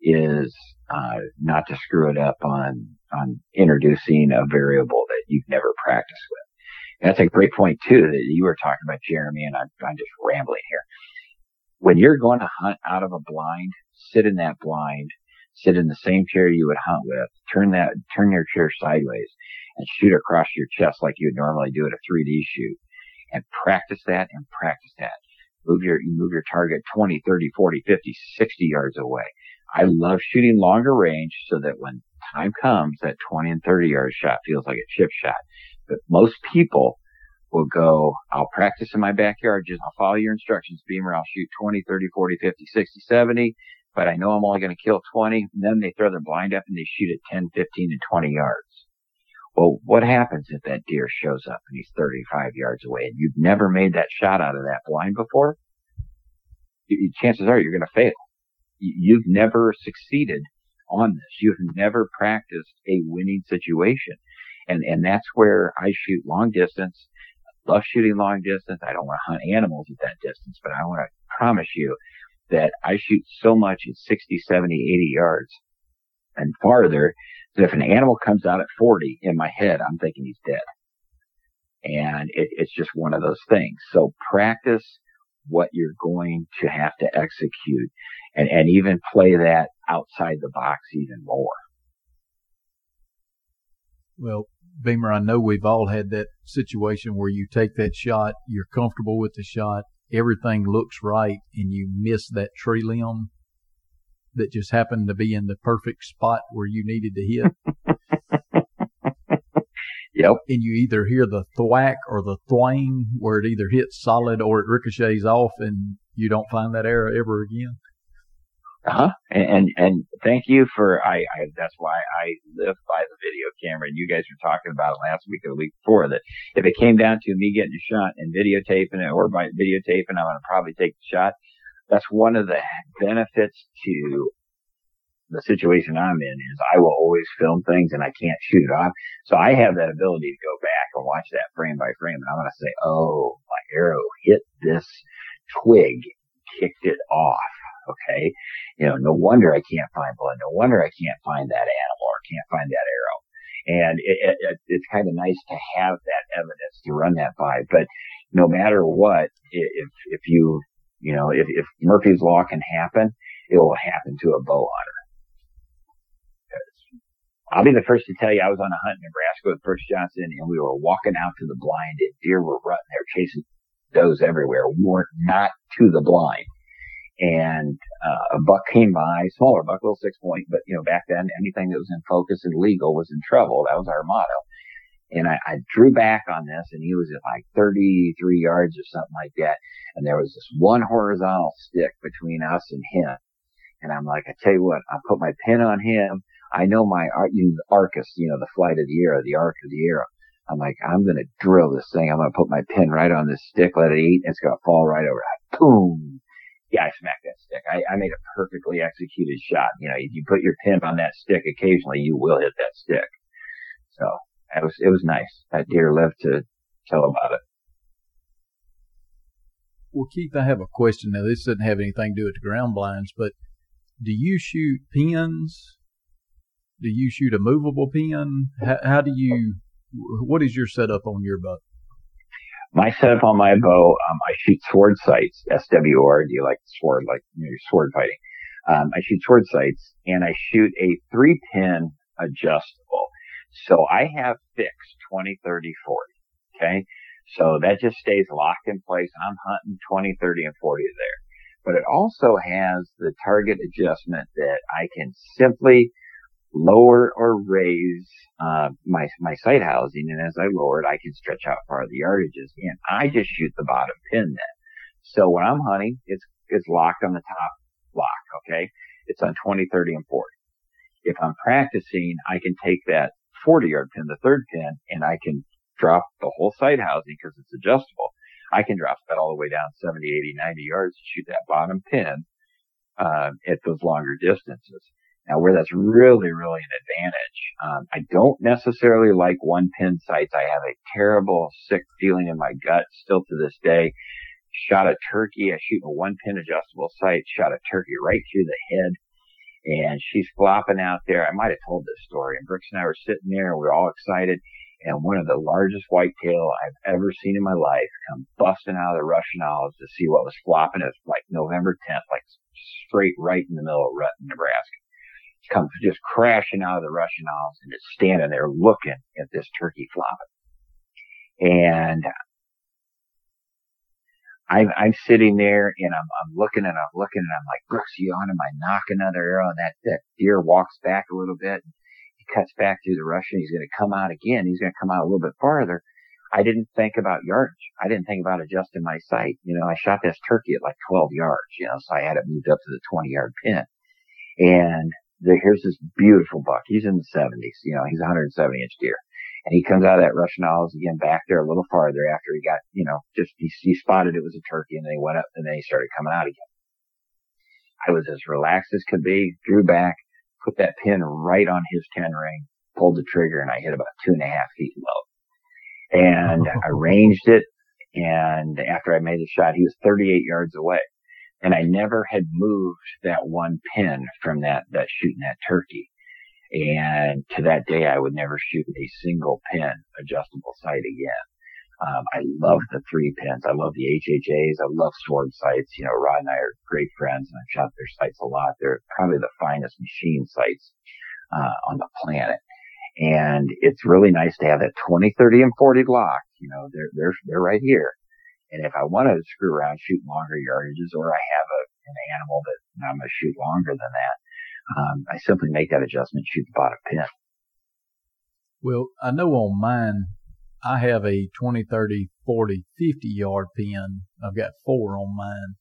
is uh, not to screw it up on on introducing a variable that you've never practiced with. And that's a great point too that you were talking about, Jeremy, and I'm, I'm just rambling here. When you're going to hunt out of a blind, sit in that blind, sit in the same chair you would hunt with, turn that, turn your chair sideways and shoot across your chest like you would normally do at a 3D shoot and practice that and practice that. Move your, you move your target 20, 30, 40, 50, 60 yards away. I love shooting longer range so that when time comes, that 20 and 30 yard shot feels like a chip shot. But most people will go, I'll practice in my backyard, just I'll follow your instructions, Beamer, I'll shoot 20, 30, 40, 50, 60, 70, but I know I'm only going to kill 20. And then they throw their blind up and they shoot at 10, 15, and 20 yards. Well, what happens if that deer shows up and he's 35 yards away and you've never made that shot out of that blind before? Chances are you're going to fail you've never succeeded on this. You've never practiced a winning situation. And, and that's where I shoot long distance. I love shooting long distance. I don't want to hunt animals at that distance, but I want to promise you that I shoot so much at 60, 70, 80 yards and farther that if an animal comes out at 40 in my head, I'm thinking he's dead. And it, it's just one of those things. So practice what you're going to have to execute and, and even play that outside the box even more. Well, Beamer, I know we've all had that situation where you take that shot, you're comfortable with the shot, everything looks right, and you miss that tree limb that just happened to be in the perfect spot where you needed to hit. Yep. And you either hear the thwack or the thwang where it either hits solid or it ricochets off and you don't find that arrow ever again. Uh huh. And, and, and thank you for I, I that's why I live by the video camera. And you guys were talking about it last week or the week before that if it came down to me getting a shot and videotaping it or by videotaping, I'm gonna probably take the shot. That's one of the benefits to the situation I'm in is I will always film things and I can't shoot it off. So I have that ability to go back and watch that frame by frame and I'm going to say, Oh, my arrow hit this twig, kicked it off. Okay. You know, no wonder I can't find blood. No wonder I can't find that animal or can't find that arrow. And it, it, it's kind of nice to have that evidence to run that by. But no matter what, if, if you, you know, if, if Murphy's Law can happen, it will happen to a bow hunter. I'll be the first to tell you I was on a hunt in Nebraska with Brooks Johnson and we were walking out to the blind and deer were running there chasing does everywhere. We weren't not to the blind. And uh, a buck came by, smaller buck, little six point, but you know, back then anything that was in focus and legal was in trouble. That was our motto. And I, I drew back on this and he was at like 33 yards or something like that. And there was this one horizontal stick between us and him. And I'm like, I tell you what, I'll put my pin on him I know my you know, Arcus, you know, the flight of the arrow, the arc of the arrow. I'm like, I'm gonna drill this thing. I'm gonna put my pin right on this stick, let it eat, and it's gonna fall right over. Boom! Yeah, I smacked that stick. I, I made a perfectly executed shot. You know, if you put your pin on that stick, occasionally you will hit that stick. So it was it was nice. That deer lived to tell about it. Well, Keith, I have a question. Now, this doesn't have anything to do with the ground blinds, but do you shoot pins do you shoot a movable pin? How, how do you? What is your setup on your bow? My setup on my bow, um, I shoot sword sights, SWR. Do you like sword, like you know, sword fighting? Um, I shoot sword sights, and I shoot a three pin adjustable. So I have fixed 20, 30, 40. Okay. So that just stays locked in place. I'm hunting 20, 30, and 40 there. But it also has the target adjustment that I can simply lower or raise uh, my my sight housing, and as I lower it, I can stretch out of the yardages, and I just shoot the bottom pin then. So when I'm hunting, it's it's locked on the top lock. Okay, it's on 20, 30, and 40. If I'm practicing, I can take that 40 yard pin, the third pin, and I can drop the whole sight housing because it's adjustable. I can drop that all the way down 70, 80, 90 yards to shoot that bottom pin uh, at those longer distances. Now, where that's really, really an advantage, um, I don't necessarily like one pin sights. I have a terrible, sick feeling in my gut still to this day. Shot a turkey. I shoot a one pin adjustable sight. Shot a turkey right through the head and she's flopping out there. I might have told this story and Brooks and I were sitting there and we were all excited and one of the largest whitetail I've ever seen in my life come busting out of the Russian olives to see what was flopping. It was like November 10th, like straight right in the middle of Rutten, Nebraska. Comes just crashing out of the Russian olives and is standing there looking at this turkey flopping. And I'm, I'm sitting there and I'm, I'm looking and I'm looking and I'm like, Brooks, you on him? I knock another arrow and that, that deer walks back a little bit. He cuts back through the Russian. He's going to come out again. He's going to come out a little bit farther. I didn't think about yardage. I didn't think about adjusting my sight. You know, I shot this turkey at like 12 yards, you know, so I had it moved up to the 20 yard pin. And here's this beautiful buck. He's in the 70s, you know, he's a 170 inch deer. And he comes out of that Russian olives again back there a little farther after he got, you know, just he, he spotted it was a turkey and then he went up and then he started coming out again. I was as relaxed as could be, drew back, put that pin right on his 10 ring, pulled the trigger and I hit about two and a half feet low. And I ranged it. And after I made the shot, he was 38 yards away. And I never had moved that one pin from that, that shooting that turkey. And to that day, I would never shoot a single pin adjustable sight again. Um, I love the three pins. I love the HHAs. I love sword sights. You know, Rod and I are great friends and I've shot their sights a lot. They're probably the finest machine sights, uh, on the planet. And it's really nice to have that 20, 30 and 40 lock. You know, they're, they're, they're right here. And if I want to screw around, shoot longer yardages or I have a, an animal that I'm going to shoot longer than that, um, I simply make that adjustment, shoot the bottom pin. Well, I know on mine, I have a 20, 30, 40, 50 yard pin. I've got four on mine.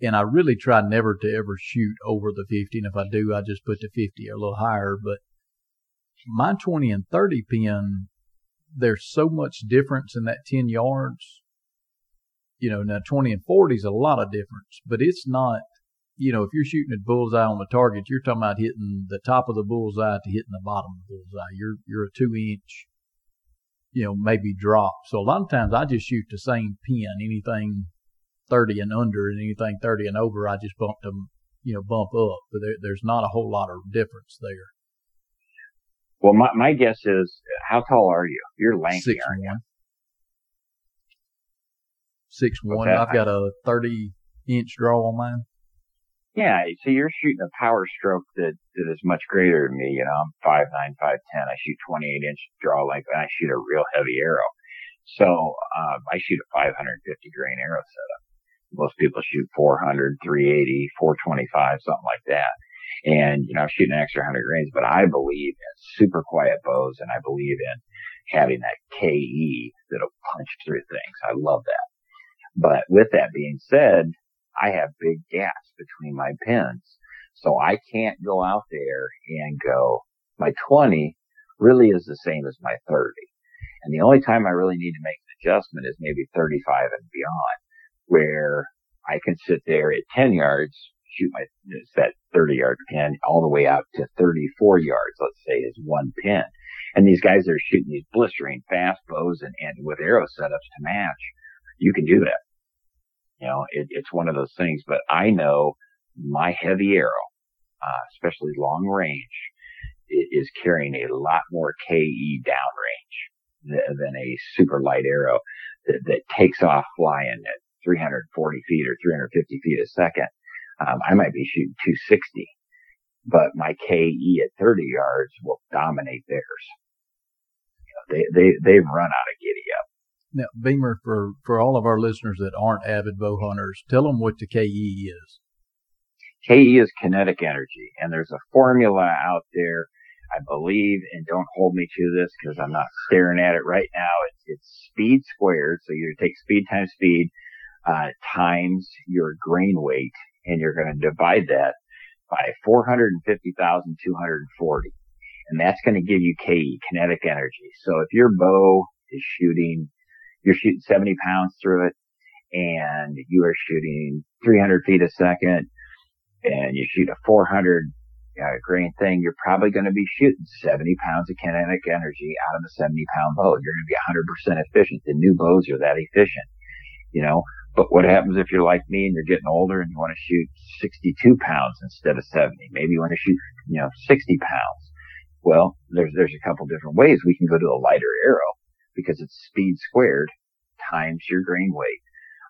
And I really try never to ever shoot over the 50. And if I do, I just put the 50 a little higher. But my 20 and 30 pin, there's so much difference in that 10 yards. You know, now 20 and 40 is a lot of difference, but it's not you know, if you're shooting at bullseye on the target, you're talking about hitting the top of the bullseye to hitting the bottom of the bullseye. You're you're a two inch, you know, maybe drop. So a lot of times I just shoot the same pin. Anything thirty and under and anything thirty and over, I just bump them, you know, bump up. But there, there's not a whole lot of difference there. Well, my my guess is, how tall are you? You're lanky, Six aren't you? one. Six one. Okay. I've got a thirty inch draw on mine. Yeah, so you're shooting a power stroke that, that is much greater than me. You know, I'm five nine, five ten. I shoot 28 inch draw length and I shoot a real heavy arrow. So, um, I shoot a 550 grain arrow setup. Most people shoot 400, 380, 425, something like that. And, you know, I'm shooting an extra 100 grains, but I believe in super quiet bows and I believe in having that KE that'll punch through things. I love that. But with that being said, I have big gaps between my pins. So I can't go out there and go, my 20 really is the same as my 30. And the only time I really need to make an adjustment is maybe 35 and beyond, where I can sit there at 10 yards, shoot my, that 30 yard pin all the way out to 34 yards, let's say is one pin. And these guys are shooting these blistering fast bows and, and with arrow setups to match, you can do that. You know, it, it's one of those things, but I know my heavy arrow, uh, especially long range, is carrying a lot more KE downrange than, a super light arrow that, that takes off flying at 340 feet or 350 feet a second. Um, I might be shooting 260, but my KE at 30 yards will dominate theirs. they they they've run out of giddy up. Now, Beamer, for for all of our listeners that aren't avid bow hunters, tell them what the KE is. KE is kinetic energy, and there's a formula out there. I believe, and don't hold me to this because I'm not staring at it right now. It's, it's speed squared. So you take speed times speed, uh, times your grain weight, and you're going to divide that by 450,240. And that's going to give you KE, kinetic energy. So if your bow is shooting, you're shooting 70 pounds through it and you are shooting 300 feet a second and you shoot a 400 uh, grain thing, you're probably going to be shooting 70 pounds of kinetic energy out of a 70 pound bow. You're going to be 100% efficient. The new bows are that efficient, you know. But what happens if you're like me and you're getting older and you want to shoot 62 pounds instead of 70? Maybe you want to shoot, you know, 60 pounds. Well, there's, there's a couple different ways. We can go to a lighter arrow because it's speed squared times your grain weight.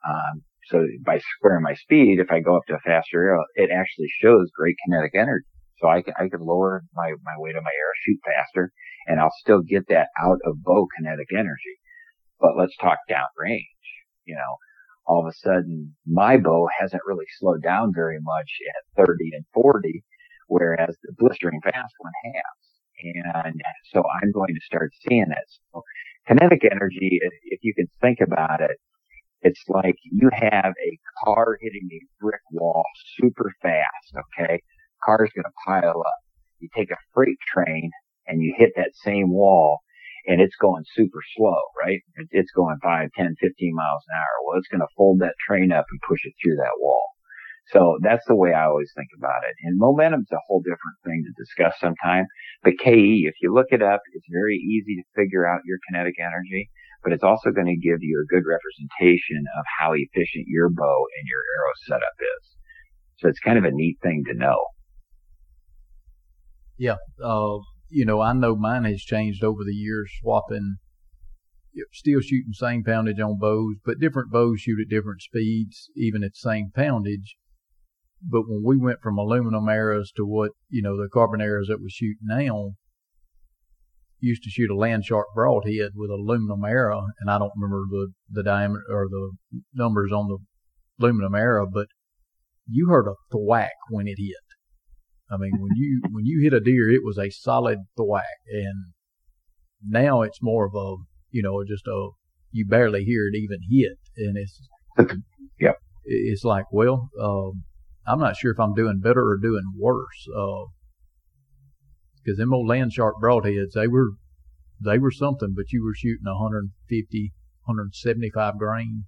Um, so by squaring my speed, if I go up to a faster arrow, it actually shows great kinetic energy. So I can, I can lower my, my weight on my arrow, shoot faster, and I'll still get that out of bow kinetic energy. But let's talk downrange. You know, all of a sudden my bow hasn't really slowed down very much at 30 and 40, whereas the blistering fast one has. And so I'm going to start seeing it. So kinetic energy, if you can think about it, it's like you have a car hitting a brick wall super fast, okay? Car's gonna pile up. You take a freight train and you hit that same wall and it's going super slow, right? It's going 5, 10, 15 miles an hour. Well, it's to fold that train up and push it through that wall. So that's the way I always think about it. And momentum's a whole different thing to discuss sometime. But KE, if you look it up, it's very easy to figure out your kinetic energy, but it's also going to give you a good representation of how efficient your bow and your arrow setup is. So it's kind of a neat thing to know. Yeah. Uh, you know, I know mine has changed over the years, swapping, still shooting same poundage on bows, but different bows shoot at different speeds, even at same poundage. But when we went from aluminum arrows to what, you know, the carbon arrows that we shoot now, used to shoot a land shark broadhead with aluminum arrow, and I don't remember the, the diameter or the numbers on the aluminum arrow, but you heard a thwack when it hit. I mean, when you when you hit a deer, it was a solid thwack, and now it's more of a you know just a you barely hear it even hit, and it's yep. It's like, well, um, I'm not sure if I'm doing better or doing worse, because uh, them old land shark broadheads, they were they were something, but you were shooting 150, 175 grain.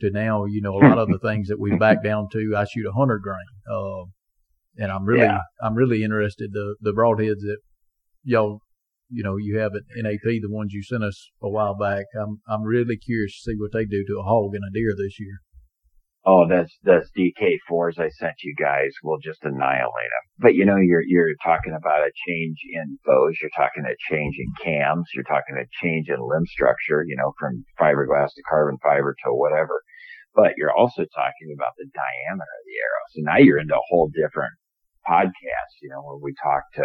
To now, you know, a lot of the things that we back down to, I shoot 100 grain. Uh, and I'm really yeah. I'm really interested the the broadheads that y'all you know you have at NAP the ones you sent us a while back. I'm I'm really curious to see what they do to a hog and a deer this year. Oh, that's that's DK4s I sent you guys will just annihilate them. But you know, you're you're talking about a change in bows. You're talking a change in cams. You're talking a change in limb structure. You know, from fiberglass to carbon fiber to whatever. But you're also talking about the diameter of the arrow. So now you're into a whole different podcast, you know, where we talk to,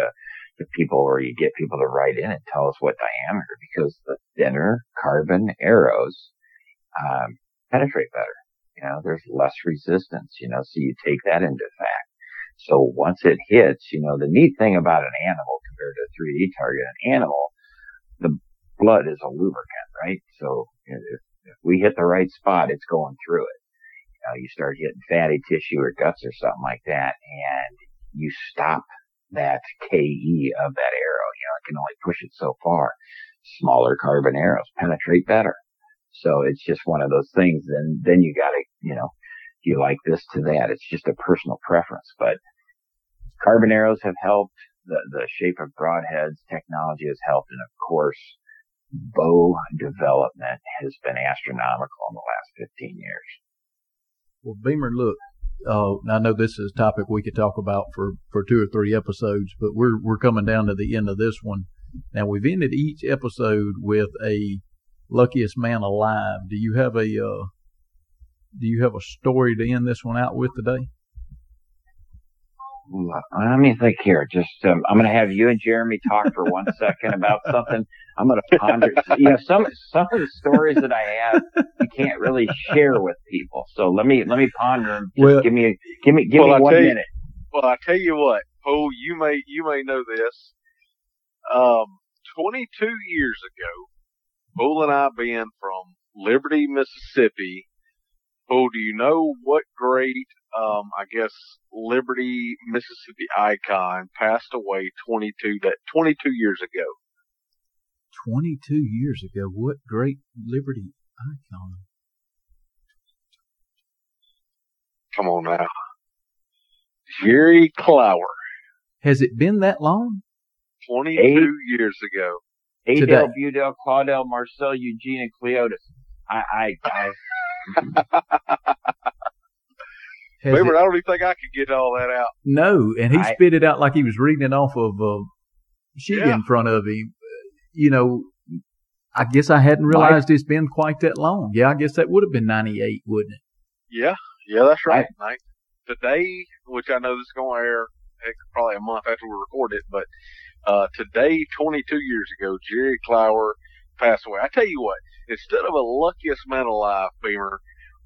to people or you get people to write in and tell us what diameter because the thinner carbon arrows, um, penetrate better. You know, there's less resistance, you know, so you take that into fact. So once it hits, you know, the neat thing about an animal compared to a 3D target, an animal, the blood is a lubricant, right? So if, if we hit the right spot, it's going through it. You know, you start hitting fatty tissue or guts or something like that, and you stop that KE of that arrow. You know, it can only push it so far. Smaller carbon arrows penetrate better. So it's just one of those things. And then you gotta, you know, you like this to that. It's just a personal preference, but carbon arrows have helped. The, the shape of broadheads technology has helped. And of course, bow development has been astronomical in the last 15 years. Well, Beamer, look, uh, I know this is a topic we could talk about for, for two or three episodes, but we're we're coming down to the end of this one. Now we've ended each episode with a luckiest man alive. Do you have a uh, do you have a story to end this one out with today? let me think here. Just um, I'm going to have you and Jeremy talk for one second about something. I'm going to ponder. You know, some some of the stories that I have, you can't really share with people. So let me let me ponder them. Just well, give me give me give well, me one you, minute. Well, I tell you what, Paul, you may you may know this. Um, 22 years ago, Bull and I being from Liberty, Mississippi. Bull, do you know what great um, I guess Liberty, Mississippi icon passed away 22 that 22 years ago. 22 years ago. What great Liberty icon? Come on now. Jerry Clower. Has it been that long? 22 Eight, years ago. Adel, Budel, Claudel, Marcel, Eugene, and Cleotis. I, I, I Favorite, I don't even think I could get all that out. No, and he I, spit it out like he was reading it off of uh, a sheet yeah. in front of him. You know, I guess I hadn't realized my, it's been quite that long. Yeah, I guess that would have been 98, wouldn't it? Yeah, yeah, that's right. I, today, which I know this is going to air probably a month after we record it, but uh, today, 22 years ago, Jerry Clower passed away. I tell you what, instead of a luckiest man alive, Beamer,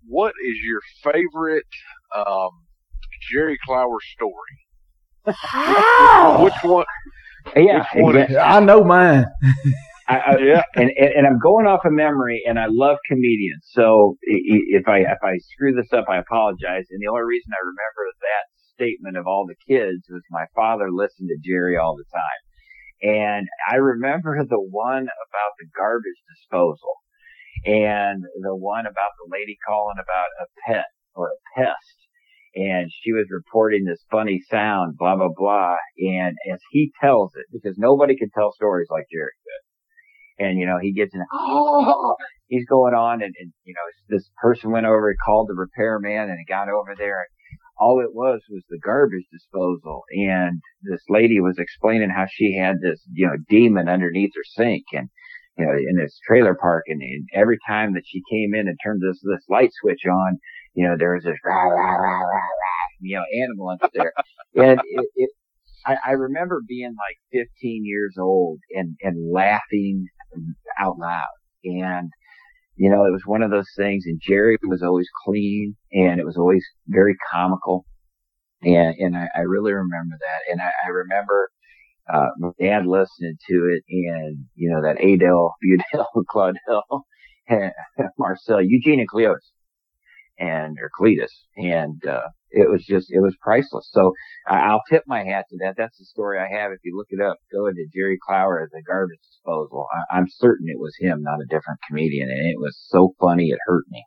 what is your favorite um, Jerry Clower story? which, which, one? Yeah, which one exactly. I know mine. I, I, yeah, and, and I'm going off of memory, and I love comedians. So if I if I screw this up, I apologize. And the only reason I remember that statement of all the kids was my father listened to Jerry all the time, and I remember the one about the garbage disposal and the one about the lady calling about a pet or a pest. And she was reporting this funny sound, blah, blah, blah. And as he tells it, because nobody can tell stories like Jerry could. And, you know, he gets in, oh, he's going on and, and, you know, this person went over and called the repairman and he got over there and all it was was the garbage disposal. And this lady was explaining how she had this, you know, demon underneath her sink and you know, in this trailer park. And, and every time that she came in and turned this, this light switch on, you know, there was this rah, rah, rah, rah, rah, you know, animal under there. and it, it I, I remember being like 15 years old and, and laughing out loud. And, you know, it was one of those things and Jerry was always clean and it was always very comical. And, and I, I really remember that. And I, I remember, uh, my dad listening to it and, you know, that Adele, Budel, Claudel, Marcel, Eugene and Cleotis and, or Cletus. And, uh, it was just, it was priceless. So I'll tip my hat to that. That's the story I have. If you look it up, go into Jerry Clower as a garbage disposal. I, am certain it was him, not a different comedian. And it was so funny, it hurt me.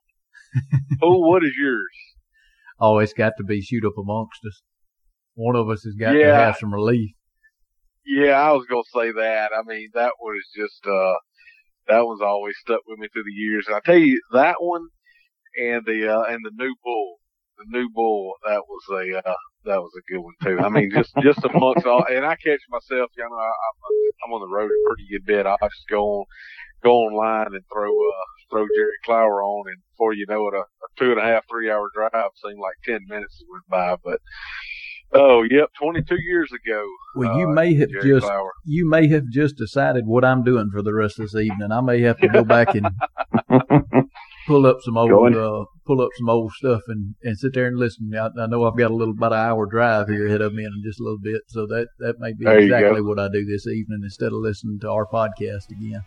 oh, what is yours? Oh, it's got to be shoot up amongst us. One of us has got yeah. to have some relief. Yeah, I was gonna say that. I mean, that was just uh, that was always stuck with me through the years. And I tell you, that one and the uh, and the new bull, the new bull, that was a uh, that was a good one too. I mean, just just amongst all, and I catch myself, you know, I, I'm on the road a pretty good bit. I just go on go online and throw uh throw Jerry Clower on, and before you know it, a, a two and a half three hour drive seemed like ten minutes went by, but Oh, yep, 22 years ago. Well, you uh, may have Jerry just Clower. you may have just decided what I'm doing for the rest of this evening. I may have to go back and pull up some old uh, pull up some old stuff and, and sit there and listen. I, I, know I've got a little about an hour drive here ahead of me in just a little bit, so that that may be there exactly what I do this evening instead of listening to our podcast again.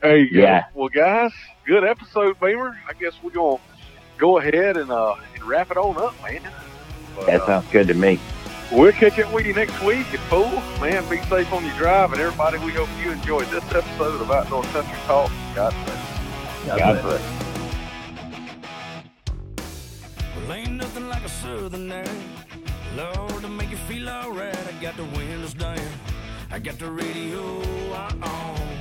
There you yeah. go. Well, guys, good episode, Beamer. I guess we're gonna go ahead and uh and wrap it on up, man. But, that sounds good to me. We'll catch up with you next week. And, fool, man, be safe on your drive. And everybody, we hope you enjoyed this episode of Outdoor Country Talk. God bless. God, God bless. Well, ain't nothing like a southern air. Lord, to make you feel alright. I got the windows down. I got the radio uh, on.